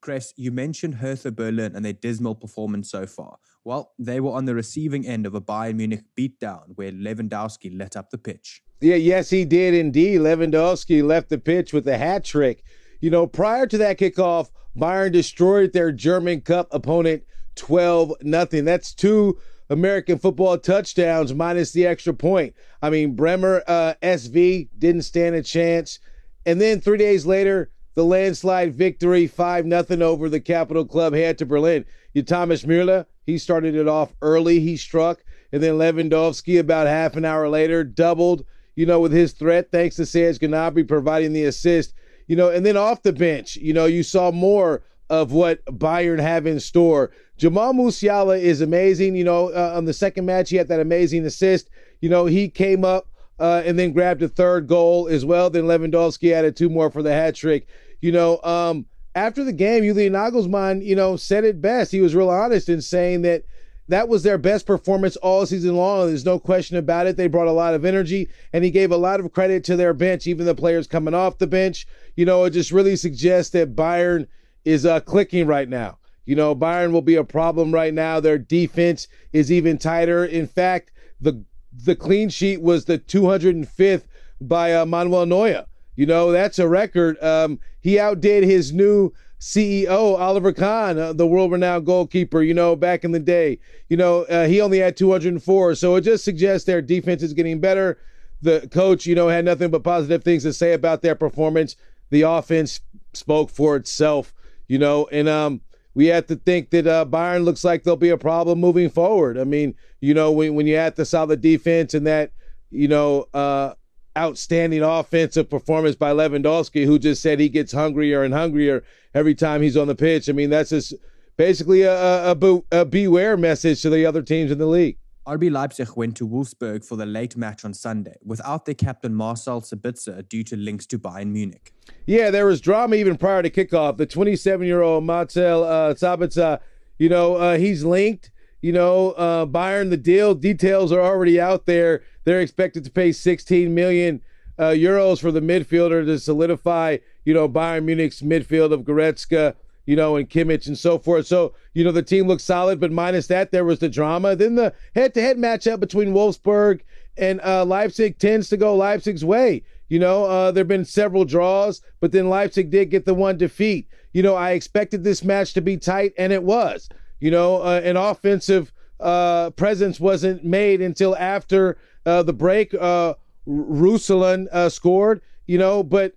Chris, you mentioned Hertha Berlin and their dismal performance so far. Well, they were on the receiving end of a Bayern Munich beatdown where Lewandowski let up the pitch. Yeah, yes, he did indeed. Lewandowski left the pitch with a hat trick. You know, prior to that kickoff, Bayern destroyed their German Cup opponent 12 nothing. That's two American football touchdowns minus the extra point. I mean, Bremer uh, SV didn't stand a chance. And then three days later, the landslide victory, 5 nothing over the Capital Club Hertha Berlin. You Thomas Müller, he started it off early. He struck. And then Lewandowski, about half an hour later, doubled, you know, with his threat, thanks to Serge Gnabry providing the assist. You know, and then off the bench, you know, you saw more of what Bayern have in store. Jamal Musiala is amazing. You know, uh, on the second match, he had that amazing assist. You know, he came up uh, and then grabbed a third goal as well. Then Lewandowski added two more for the hat trick. You know, um, after the game, Julian Nagelsmann, you know, said it best. He was real honest in saying that that was their best performance all season long. There's no question about it. They brought a lot of energy, and he gave a lot of credit to their bench, even the players coming off the bench. You know, it just really suggests that Bayern is uh, clicking right now. You know, Bayern will be a problem right now. Their defense is even tighter. In fact, the the clean sheet was the 205th by uh, Manuel Neuer. You know, that's a record. Um, he outdid his new CEO, Oliver Kahn, uh, the world renowned goalkeeper, you know, back in the day. You know, uh, he only had 204. So it just suggests their defense is getting better. The coach, you know, had nothing but positive things to say about their performance. The offense spoke for itself, you know, and um, we have to think that uh, Bayern looks like they'll be a problem moving forward. I mean, you know, when, when you add the solid defense and that, you know, uh, outstanding offensive performance by Lewandowski, who just said he gets hungrier and hungrier every time he's on the pitch. I mean, that's just basically a, a, a beware message to the other teams in the league. RB Leipzig went to Wolfsburg for the late match on Sunday without their captain Marcel Sabitzer due to links to Bayern Munich. Yeah, there was drama even prior to kickoff. The 27 year old Marcel uh, Sabitzer, you know, uh, he's linked. You know, uh, Bayern, the deal details are already out there. They're expected to pay 16 million uh, euros for the midfielder to solidify, you know, Bayern Munich's midfield of Goretzka, you know, and Kimmich and so forth. So, you know, the team looks solid, but minus that, there was the drama. Then the head-to-head matchup between Wolfsburg and uh, Leipzig tends to go Leipzig's way. You know, uh, there have been several draws, but then Leipzig did get the one defeat. You know, I expected this match to be tight, and it was. You know, uh, an offensive uh, presence wasn't made until after uh, the break. Uh, Ruslan uh, scored, you know, but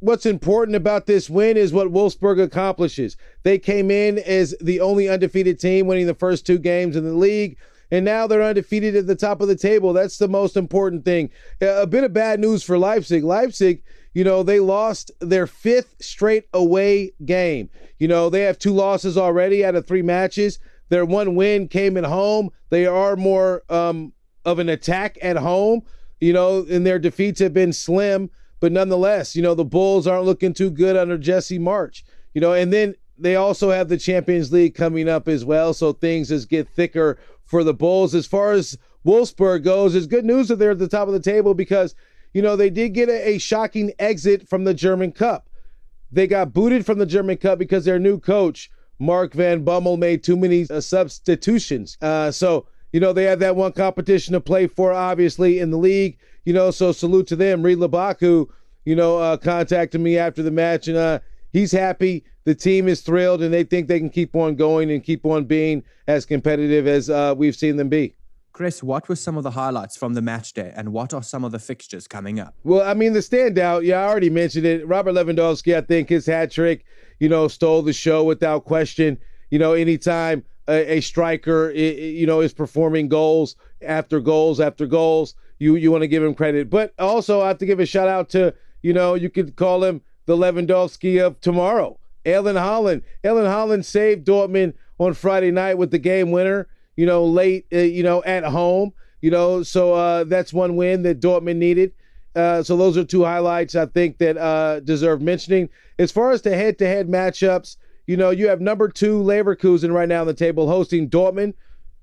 what's important about this win is what Wolfsburg accomplishes. They came in as the only undefeated team, winning the first two games in the league, and now they're undefeated at the top of the table. That's the most important thing. A bit of bad news for Leipzig. Leipzig, you know, they lost their fifth straight away game. You know, they have two losses already out of three matches. Their one win came at home. They are more um, of an attack at home, you know, and their defeats have been slim. But nonetheless, you know, the Bulls aren't looking too good under Jesse Marsch, you know, and then they also have the Champions League coming up as well. So things just get thicker for the Bulls. As far as Wolfsburg goes, it's good news that they're at the top of the table because, you know, they did get a, a shocking exit from the German Cup. They got booted from the German Cup because their new coach, Mark Van Bommel, made too many uh, substitutions. Uh, so, you know, they had that one competition to play for, obviously, in the league. You know, so salute to them. Ridle Baku, you know, uh, contacted me after the match, and uh, he's happy. The team is thrilled, and they think they can keep on going and keep on being as competitive as uh, we've seen them be. Chris, what were some of the highlights from the match day, and what are some of the fixtures coming up? Well, I mean, the standout, yeah, I already mentioned it. Robert Lewandowski, I think his hat trick, you know, stole the show without question. You know, anytime a, a striker, you know, is performing goals after goals after goals, you you want to give him credit. But also, I have to give a shout out to, you know, you could call him the Lewandowski of tomorrow. Erling Haaland. Erling Haaland saved Dortmund on Friday night with the game winner. You know, late, uh, you know, at home. You know, so uh, that's one win that Dortmund needed. Uh, so those are two highlights I think that uh, deserve mentioning. As far as the head-to-head matchups, you know, you have number two Leverkusen right now on the table hosting Dortmund.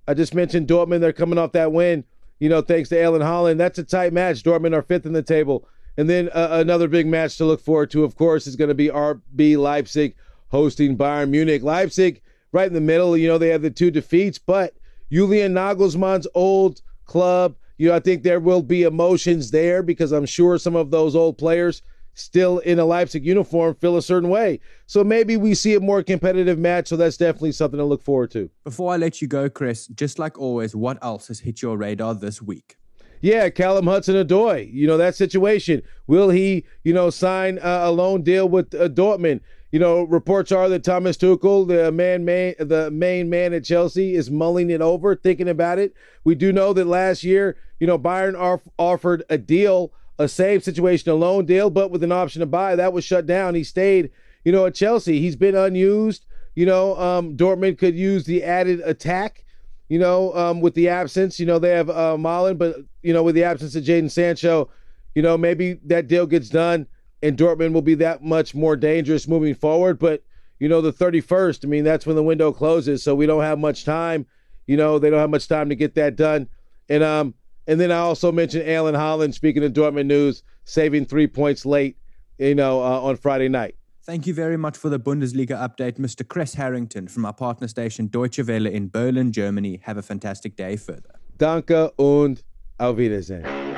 I just mentioned Dortmund; they're coming off that win. You know, thanks to Erling Haaland. That's a tight match. Dortmund are fifth in the table. And then uh, another big match to look forward to, of course, is going to be RB Leipzig hosting Bayern Munich. Leipzig, right in the middle. You know, they have the two defeats, but Julian Nagelsmann's old club. You know, I think there will be emotions there because I'm sure some of those old players still in a Leipzig uniform feel a certain way. So maybe we see a more competitive match. So that's definitely something to look forward to. Before I let you go, Chris, just like always, what else has hit your radar this week? Yeah, Callum Hudson-Odoi. You know that situation. Will he, you know, sign a loan deal with uh, Dortmund? You know, reports are that Thomas Tuchel, the man, main, the main man at Chelsea, is mulling it over, thinking about it. We do know that last year, you know, Bayern off- offered a deal, a save situation, a loan deal, but with an option to buy. That was shut down. He stayed, you know, at Chelsea. He's been unused. You know, um, Dortmund could use the added attack. You know, um, with the absence, you know, they have uh, Malen, but you know, with the absence of Jadon Sancho, you know, maybe that deal gets done and Dortmund will be that much more dangerous moving forward. But, you know, the 31st, I mean, that's when the window closes. So we don't have much time. You know, they don't have much time to get that done. And um, and then I also mentioned Erling Haaland speaking of Dortmund news, saving three points late, you know, uh, on Friday night. Thank you very much for the Bundesliga update, Mr. Chris Harrington from our partner station Deutsche Welle in Berlin, Germany. Have a fantastic day further. Danke und auf Wiedersehen.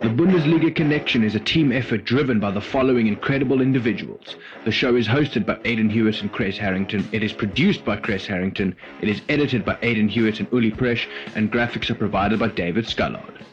The Bundesliga Connection is a team effort driven by the following incredible individuals. The show is hosted by Aidan Hewitt and Chris Harrington. It is produced by Chris Harrington. It is edited by Aidan Hewitt and Uli Presh, and graphics are provided by David Scullard.